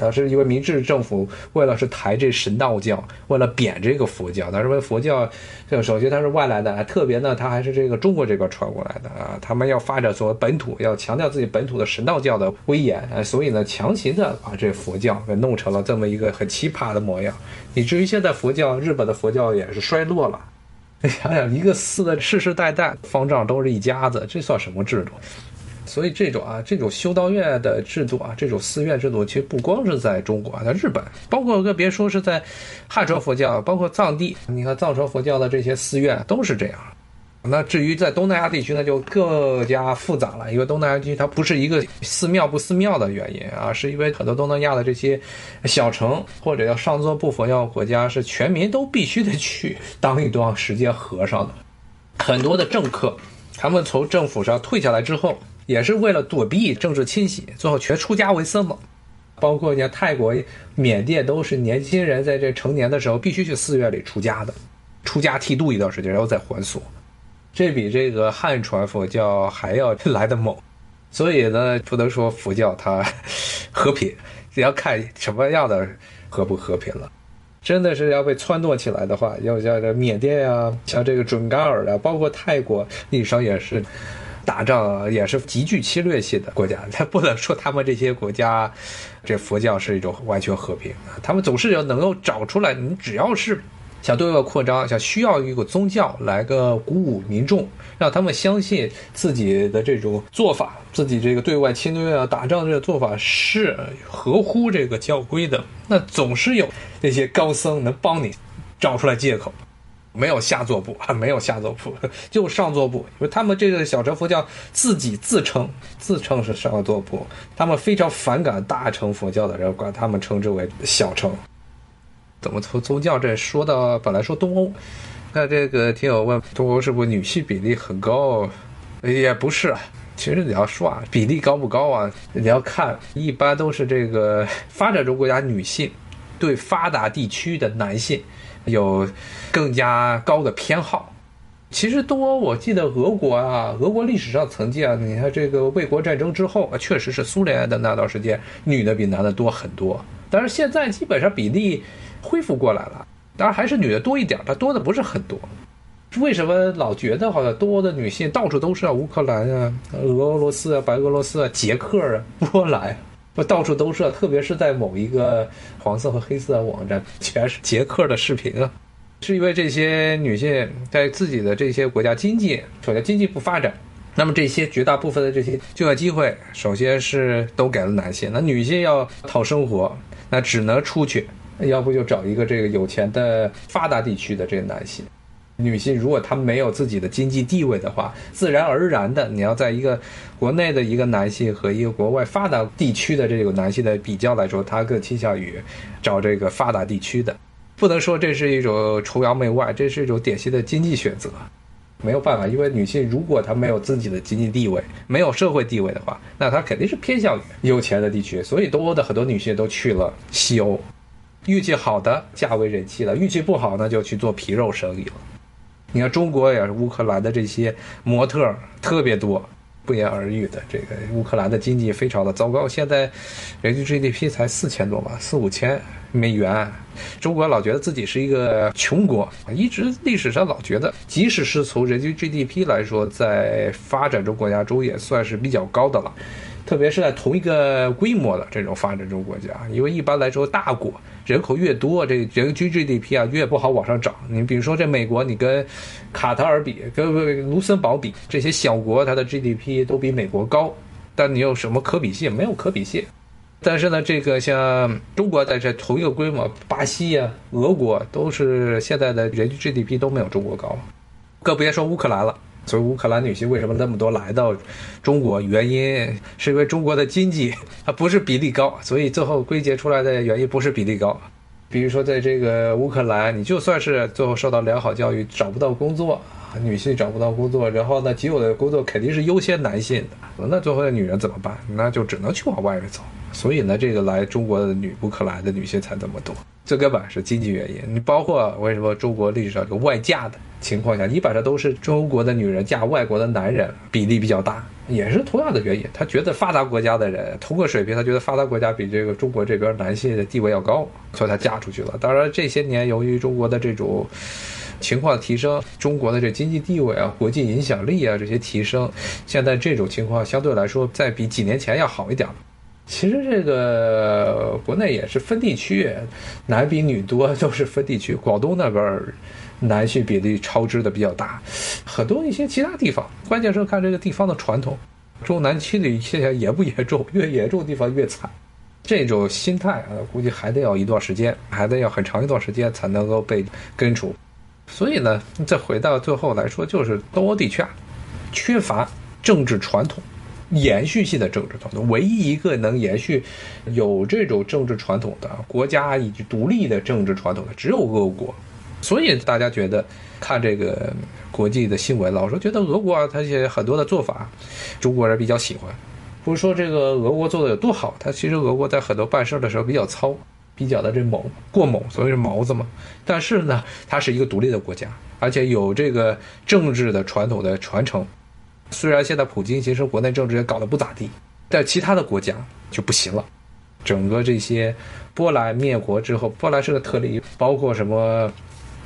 他是因为明治政府为了是抬这神道教，为了贬这个佛教，他认为佛教，这首先它是外来的，特别呢，它还是这个中国这边传过来的啊，他们要发展所谓本土，要强调自己本土的神道教的威严，所以呢，强行的把这佛教给弄成了这么一个很奇葩的模样，以至于现在佛教，日本的佛教也是衰落了。你想想一个寺的世世代代方丈都是一家子，这算什么制度？所以这种啊，这种修道院的制度啊，这种寺院制度，其实不光是在中国啊，在日本，包括更别说是在汉传佛教，包括藏地，你看藏传佛教的这些寺院都是这样。那至于在东南亚地区呢，就更加复杂了，因为东南亚地区它不是一个寺庙不寺庙的原因啊，是因为很多东南亚的这些小城或者要上座部佛教国家，是全民都必须得去当一段时间和尚的。很多的政客，他们从政府上退下来之后。也是为了躲避政治清洗，最后全出家为僧了。包括你看泰国、缅甸，都是年轻人在这成年的时候必须去寺院里出家的，出家剃度一段时间，然后再还俗。这比这个汉传佛教还要来的猛。所以呢，不能说佛教它和平，也要看什么样的和不和平了。真的是要被撺掇起来的话，要像这缅甸啊，像这个准噶尔的，包括泰国，历史上也是。打仗也是极具侵略性的国家，他不能说他们这些国家，这佛教是一种完全和平。他们总是要能够找出来，你只要是想对外扩张，想需要一个宗教来个鼓舞民众，让他们相信自己的这种做法，自己这个对外侵略啊、打仗这个做法是合乎这个教规的，那总是有那些高僧能帮你找出来借口。没有下座部啊，没有下座部，就上座部。因为他们这个小乘佛教自己自称自称是上座部，他们非常反感大乘佛教的人，管他们称之为小乘。怎么从宗教这说到本来说东欧，那这个听友问东欧是不是女性比例很高？也不是，其实你要说啊，比例高不高啊？你要看，一般都是这个发展中国家女性对发达地区的男性。有更加高的偏好。其实东欧，我记得俄国啊，俄国历史上曾经啊，你看这个卫国战争之后，确实是苏联的那段时间，女的比男的多很多。但是现在基本上比例恢复过来了，当然还是女的多一点，但多的不是很多。为什么老觉得好像东欧的女性到处都是啊？乌克兰啊，俄罗斯啊，白俄罗斯啊，捷克啊，波兰。不到处都是，特别是在某一个黄色和黑色的网站，全是捷克的视频啊，是因为这些女性在自己的这些国家经济，首先经济不发展，那么这些绝大部分的这些就业机会，首先是都给了男性，那女性要讨生活，那只能出去，要不就找一个这个有钱的发达地区的这个男性。女性如果她没有自己的经济地位的话，自然而然的，你要在一个国内的一个男性和一个国外发达地区的这个男性的比较来说，他更倾向于找这个发达地区的。不能说这是一种崇洋媚外，这是一种典型的经济选择。没有办法，因为女性如果她没有自己的经济地位，没有社会地位的话，那她肯定是偏向于有钱的地区。所以东欧的很多女性都去了西欧，运气好的嫁为人妻了，运气不好呢就去做皮肉生意了。你看，中国也是乌克兰的这些模特特别多，不言而喻的。这个乌克兰的经济非常的糟糕，现在人均 GDP 才四千多吧，四五千美元。中国老觉得自己是一个穷国，一直历史上老觉得，即使是从人均 GDP 来说，在发展中国家中也算是比较高的了。特别是在同一个规模的这种发展中国家，因为一般来说大国人口越多，这人均 GDP 啊越不好往上涨。你比如说这美国，你跟卡塔尔比，跟卢森堡比，这些小国它的 GDP 都比美国高，但你有什么可比性？没有可比性。但是呢，这个像中国在这同一个规模，巴西呀、俄国都是现在的人均 GDP 都没有中国高，更别说乌克兰了。所以乌克兰女性为什么那么多来到中国？原因是因为中国的经济它不是比例高，所以最后归结出来的原因不是比例高。比如说在这个乌克兰，你就算是最后受到良好教育，找不到工作，女性找不到工作，然后呢，仅有的工作肯定是优先男性的，那最后的女人怎么办？那就只能去往外面走。所以呢，这个来中国的女乌克兰的女性才这么多。最根本是经济原因，你包括为什么中国历史上有外嫁的情况下，你把这都是中国的女人嫁外国的男人比例比较大，也是同样的原因。他觉得发达国家的人同个水平，他觉得发达国家比这个中国这边男性的地位要高，所以他嫁出去了。当然这些年由于中国的这种情况提升，中国的这经济地位啊、国际影响力啊这些提升，现在这种情况相对来说再比几年前要好一点。其实这个国内也是分地区，男比女多 都是分地区。广东那边男性比例超支的比较大，很多一些其他地方，关键是看这个地方的传统，重男轻女现象严不严重？越严重地方越惨。这种心态啊，估计还得要一段时间，还得要很长一段时间才能够被根除。所以呢，再回到最后来说，就是东欧地区啊，缺乏政治传统。延续性的政治传统，唯一一个能延续有这种政治传统的国家以及独立的政治传统的，只有俄国。所以大家觉得看这个国际的新闻，老说觉得俄国啊，它些很多的做法，中国人比较喜欢。不是说这个俄国做的有多好，它其实俄国在很多办事的时候比较糙，比较的这猛过猛，所以是毛子嘛。但是呢，它是一个独立的国家，而且有这个政治的传统的传承。虽然现在普京其实国内政治也搞得不咋地，但其他的国家就不行了。整个这些波兰灭国之后，波兰是个特例，包括什么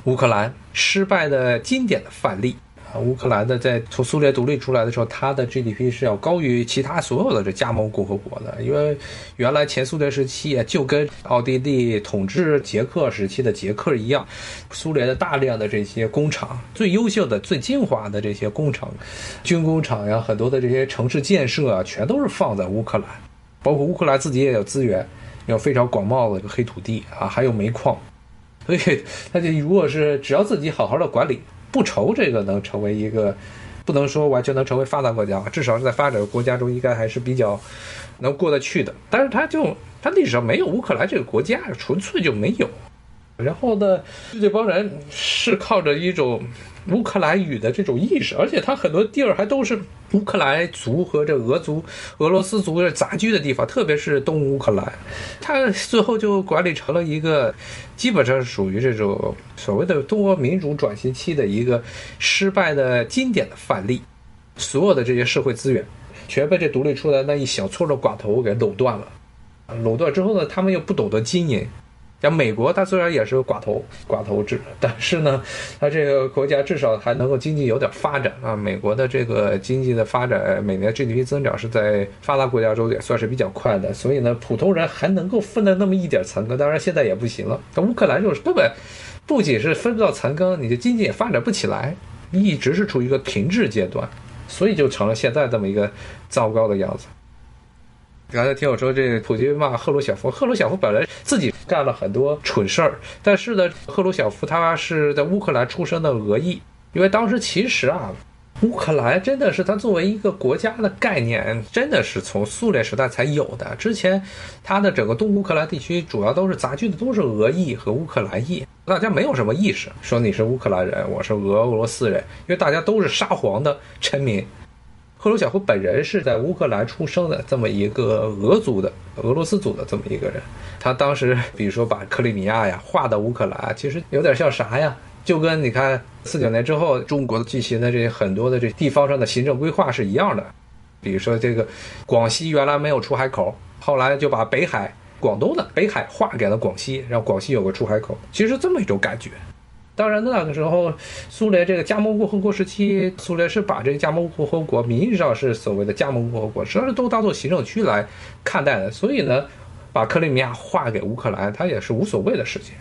乌克兰失败的经典的范例啊。乌克兰的在从苏联独立出来的时候，它的 GDP 是要高于其他所有的这加盟共和国的，因为原来前苏联时期啊就跟奥地利统治捷克时期的捷克一样，苏联的大量的这些工厂，最优秀的、最精华的这些工厂、军工厂呀，很多的这些城市建设啊，全都是放在乌克兰，包括乌克兰自己也有资源，有非常广袤的一个黑土地啊，还有煤矿，所以他就如果是只要自己好好的管理。不愁这个能成为一个，不能说完全能成为发达国家，至少是在发展国家中应该还是比较能过得去的。但是他就他历史上没有乌克兰这个国家，纯粹就没有。然后呢，这帮人是靠着一种。乌克兰语的这种意识，而且他很多地儿还都是乌克兰族和这俄族、俄罗斯族的杂居的地方，特别是东乌克兰，他最后就管理成了一个，基本上属于这种所谓的多民主转型期的一个失败的经典的范例。所有的这些社会资源，全被这独立出来那一小撮的寡头给垄断了。垄断之后呢，他们又不懂得经营。像美国，它虽然也是寡头寡头制，但是呢，它这个国家至少还能够经济有点发展啊。美国的这个经济的发展，每年 GDP 增长是在发达国家中也算是比较快的，所以呢，普通人还能够分到那么一点层羹。当然现在也不行了。那乌克兰就是根本不仅是分不到残羹，你的经济也发展不起来，一直是处于一个停滞阶段，所以就成了现在这么一个糟糕的样子。刚才听我说，这普京骂赫鲁晓夫，赫鲁晓夫本来自己干了很多蠢事儿，但是呢，赫鲁晓夫他是在乌克兰出生的俄裔，因为当时其实啊，乌克兰真的是他作为一个国家的概念，真的是从苏联时代才有的。之前他的整个东乌克兰地区主要都是杂居的，都是俄裔和乌克兰裔，大家没有什么意识说你是乌克兰人，我是俄罗斯人，因为大家都是沙皇的臣民。赫鲁晓夫本人是在乌克兰出生的，这么一个俄族的、俄罗斯族的这么一个人。他当时，比如说把克里米亚呀划到乌克兰，其实有点像啥呀？就跟你看四九年之后中国进行的这些很多的这地方上的行政规划是一样的。比如说这个广西原来没有出海口，后来就把北海、广东的北海划给了广西，让广西有个出海口，其实这么一种感觉。当然，那个时候，苏联这个加盟共和国时期，苏联是把这个加盟共和国名义上是所谓的加盟共和国，实际上都当做行政区来看待的。所以呢，把克里米亚划给乌克兰，它也是无所谓的事情，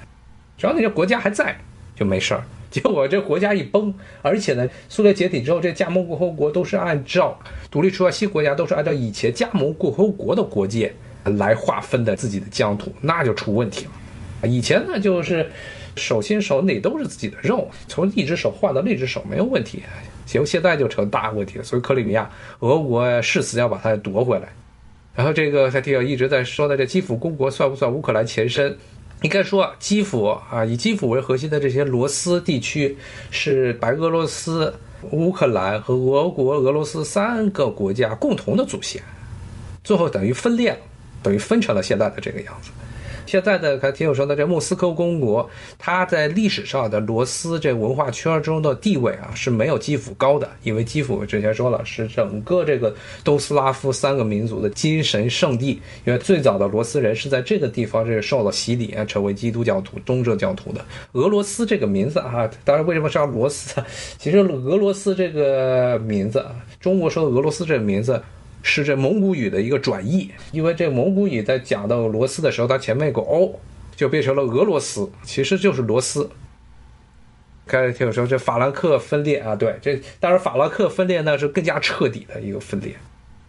只要那些国家还在，就没事儿。结果这国家一崩，而且呢，苏联解体之后，这加盟共和国都是按照独立出来新国家都是按照以前加盟共和国的国界来划分的自己的疆土，那就出问题了。以前呢，就是。手心手里都是自己的肉，从一只手换到另一只手没有问题，结果现在就成大问题了。所以克里米亚，俄国誓死要把它夺回来。然后这个他听一直在说的这基辅公国算不算乌克兰前身？应该说基辅啊，以基辅为核心的这些罗斯地区是白俄罗斯、乌克兰和俄国、俄罗斯三个国家共同的祖先，最后等于分裂了，等于分成了现在的这个样子。现在的还挺有说的，这莫斯科公国，它在历史上的罗斯这文化圈中的地位啊是没有基辅高的，因为基辅之前说了是整个这个东斯拉夫三个民族的精神圣地，因为最早的罗斯人是在这个地方是受了洗礼啊，成为基督教徒、东正教徒的。俄罗斯这个名字啊，当然为什么叫罗斯？其实俄罗斯这个名字，中国说的俄罗斯这个名字。是这蒙古语的一个转译，因为这蒙古语在讲到罗斯的时候，它前面有个 o，就变成了俄罗斯，其实就是罗斯。开始听我说这法兰克分裂啊，对，这当然法兰克分裂呢是更加彻底的一个分裂。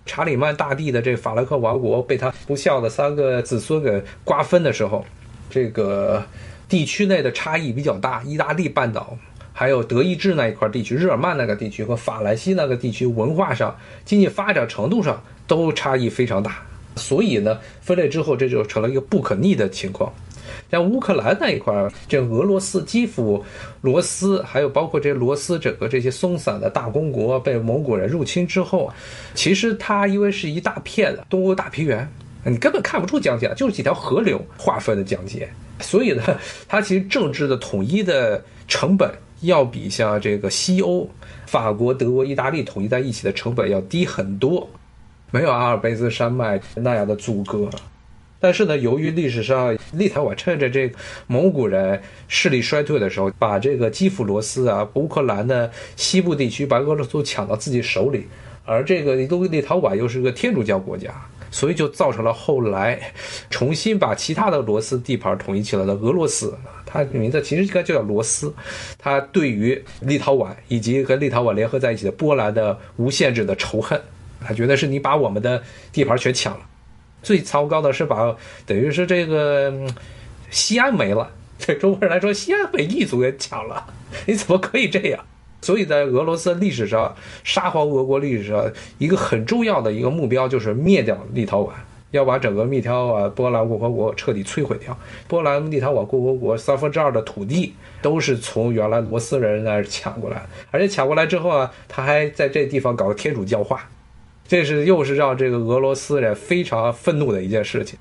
查理曼大帝的这法兰克王国被他不孝的三个子孙给瓜分的时候，这个地区内的差异比较大，意大利半岛。还有德意志那一块地区，日耳曼那个地区和法兰西那个地区，文化上、经济发展程度上都差异非常大。所以呢，分裂之后，这就成了一个不可逆的情况。像乌克兰那一块，这俄罗斯、基辅、罗斯，还有包括这罗斯整个这些松散的大公国被蒙古人入侵之后，其实它因为是一大片的东欧大平原，你根本看不出疆界，就是几条河流划分的疆界。所以呢，它其实政治的统一的成本。要比像这个西欧，法国、德国、意大利统一在一起的成本要低很多，没有阿尔卑斯山脉那样的阻隔。但是呢，由于历史上立陶宛趁着这个蒙古人势力衰退的时候，把这个基辅罗斯啊、乌克兰的西部地区把俄罗斯抢到自己手里，而这个立陶宛又是个天主教国家，所以就造成了后来重新把其他的罗斯地盘统一起来的俄罗斯。他的名字其实应该就叫罗斯，他对于立陶宛以及和立陶宛联合在一起的波兰的无限制的仇恨，他觉得是你把我们的地盘全抢了。最糟糕的是把等于是这个西安没了，对中国人来说，西安被异族给抢了，你怎么可以这样？所以在俄罗斯历史上，沙皇俄国历史上一个很重要的一个目标就是灭掉立陶宛。要把整个密条啊波兰共和国彻底摧毁掉。波兰立陶宛共和国三分之二的土地都是从原来罗斯人那儿抢过来，而且抢过来之后啊，他还在这地方搞天主教化，这是又是让这个俄罗斯人非常愤怒的一件事情。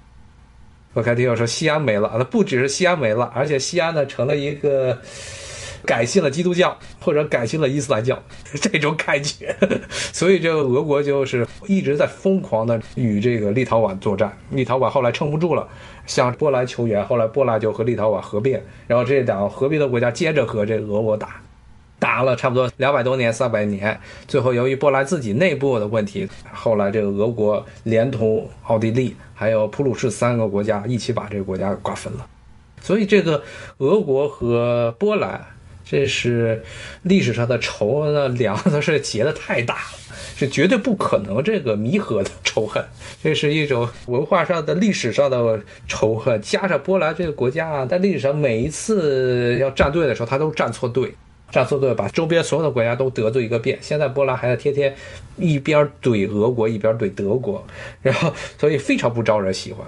我看听友说西安没了，那不只是西安没了，而且西安呢成了一个。改信了基督教，或者改信了伊斯兰教，这种感觉，所以这个俄国就是一直在疯狂的与这个立陶宛作战。立陶宛后来撑不住了，向波兰求援，后来波兰就和立陶宛合并，然后这两个合并的国家接着和这俄国打，打了差不多两百多年、三百年，最后由于波兰自己内部的问题，后来这个俄国连同奥地利还有普鲁士三个国家一起把这个国家给瓜分了。所以这个俄国和波兰。这是历史上的仇呢，梁子是结的太大了，是绝对不可能这个弥合的仇恨。这是一种文化上的、历史上的仇恨，加上波兰这个国家啊，在历史上每一次要站队的时候，他都站错队，站错队，把周边所有的国家都得罪一个遍。现在波兰还在天天一边怼俄国，一边怼德国，然后所以非常不招人喜欢。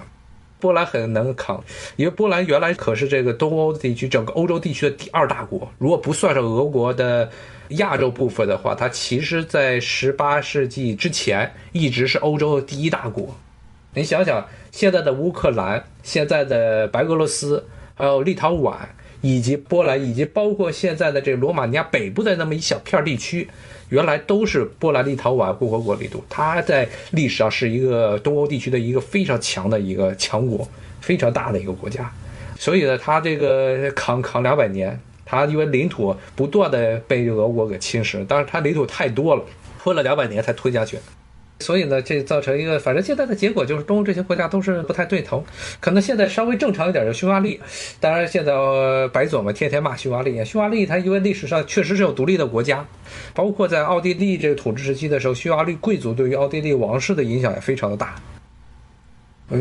波兰很能扛，因为波兰原来可是这个东欧地区整个欧洲地区的第二大国。如果不算上俄国的亚洲部分的话，它其实在十八世纪之前一直是欧洲的第一大国。你想想，现在的乌克兰、现在的白俄罗斯，还有立陶宛，以及波兰，以及包括现在的这个罗马尼亚北部的那么一小片地区，原来都是波兰立陶宛共和国领土。它在历史上是一个东欧地区的一个非常强的一个强国，非常大的一个国家。所以呢，它这个扛扛两百年，它因为领土不断的被俄国给侵蚀，但是它领土太多了，吞了两百年才吞下去。所以呢，这造成一个，反正现在的结果就是东欧这些国家都是不太对头。可能现在稍微正常一点的匈牙利，当然现在白左们天天骂匈牙利。匈牙利它因为历史上确实是有独立的国家，包括在奥地利这个统治时期的时候，匈牙利贵族对于奥地利王室的影响也非常的大。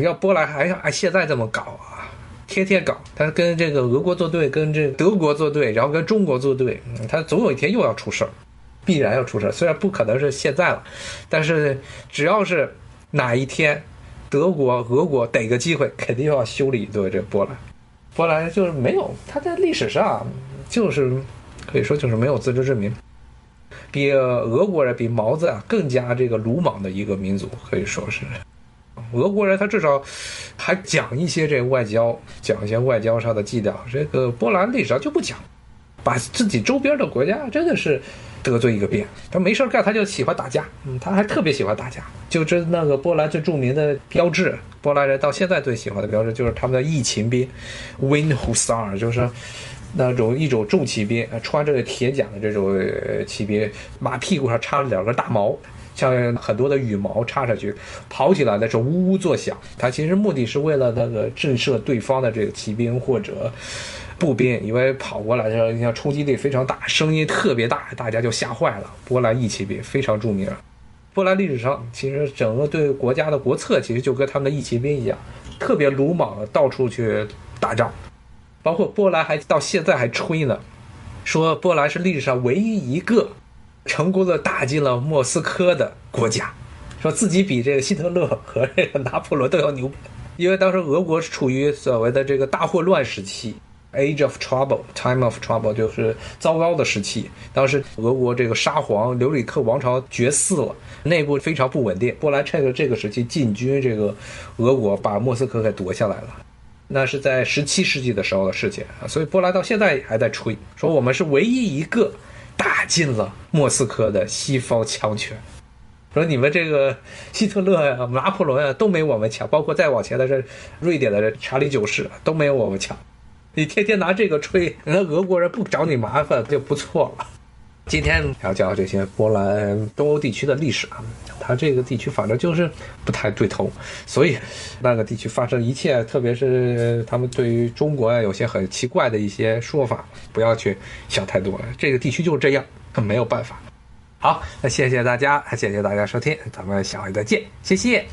要波兰还像按现在这么搞啊，天天搞，他跟这个俄国作对，跟这德国作对，然后跟中国作对，他总有一天又要出事儿。必然要出事，虽然不可能是现在了，但是只要是哪一天，德国、俄国逮个机会，肯定要修理一顿这波兰。波兰就是没有，他在历史上就是可以说就是没有自知之明，比俄国人、比毛子啊更加这个鲁莽的一个民族，可以说是。俄国人他至少还讲一些这外交，讲一些外交上的伎俩。这个波兰历史上就不讲，把自己周边的国家真的是。得罪一个遍，他没事干，他就喜欢打架。嗯，他还特别喜欢打架。就这那个波兰最著名的标志，波兰人到现在最喜欢的标志就是他们的义骑兵，Wind Hussar，就是那种一种重骑兵，穿着铁甲的这种骑兵，马屁股上插了两根大毛，像很多的羽毛插上去，跑起来的时候呜呜作响。他其实目的是为了那个震慑对方的这个骑兵或者。步兵因为跑过来的时候，你像冲击力非常大，声音特别大，大家就吓坏了。波兰义骑兵非常著名。波兰历史上其实整个对国家的国策，其实就跟他们的义骑兵一样，特别鲁莽，到处去打仗。包括波兰还到现在还吹呢，说波兰是历史上唯一一个成功的打进了莫斯科的国家，说自己比这个希特勒和这个拿破仑都要牛。因为当时俄国是处于所谓的这个大混乱时期。Age of trouble, time of trouble，就是糟糕的时期。当时俄国这个沙皇留里克王朝绝嗣了，内部非常不稳定。波兰趁着这个时期进军这个俄国，把莫斯科给夺下来了。那是在十七世纪的时候的事情。所以波兰到现在还在吹，说我们是唯一一个打进了莫斯科的西方强权。说你们这个希特勒呀、拿破仑啊都没我们强，包括再往前的这瑞典的这查理九世都没有我们强。你天天拿这个吹，那俄国人不找你麻烦就不错了。今天要讲这些波兰东欧地区的历史啊，它这个地区反正就是不太对头，所以那个地区发生一切，特别是他们对于中国呀有些很奇怪的一些说法，不要去想太多。这个地区就是这样，没有办法。好，那谢谢大家，谢谢大家收听，咱们下回再见，谢谢。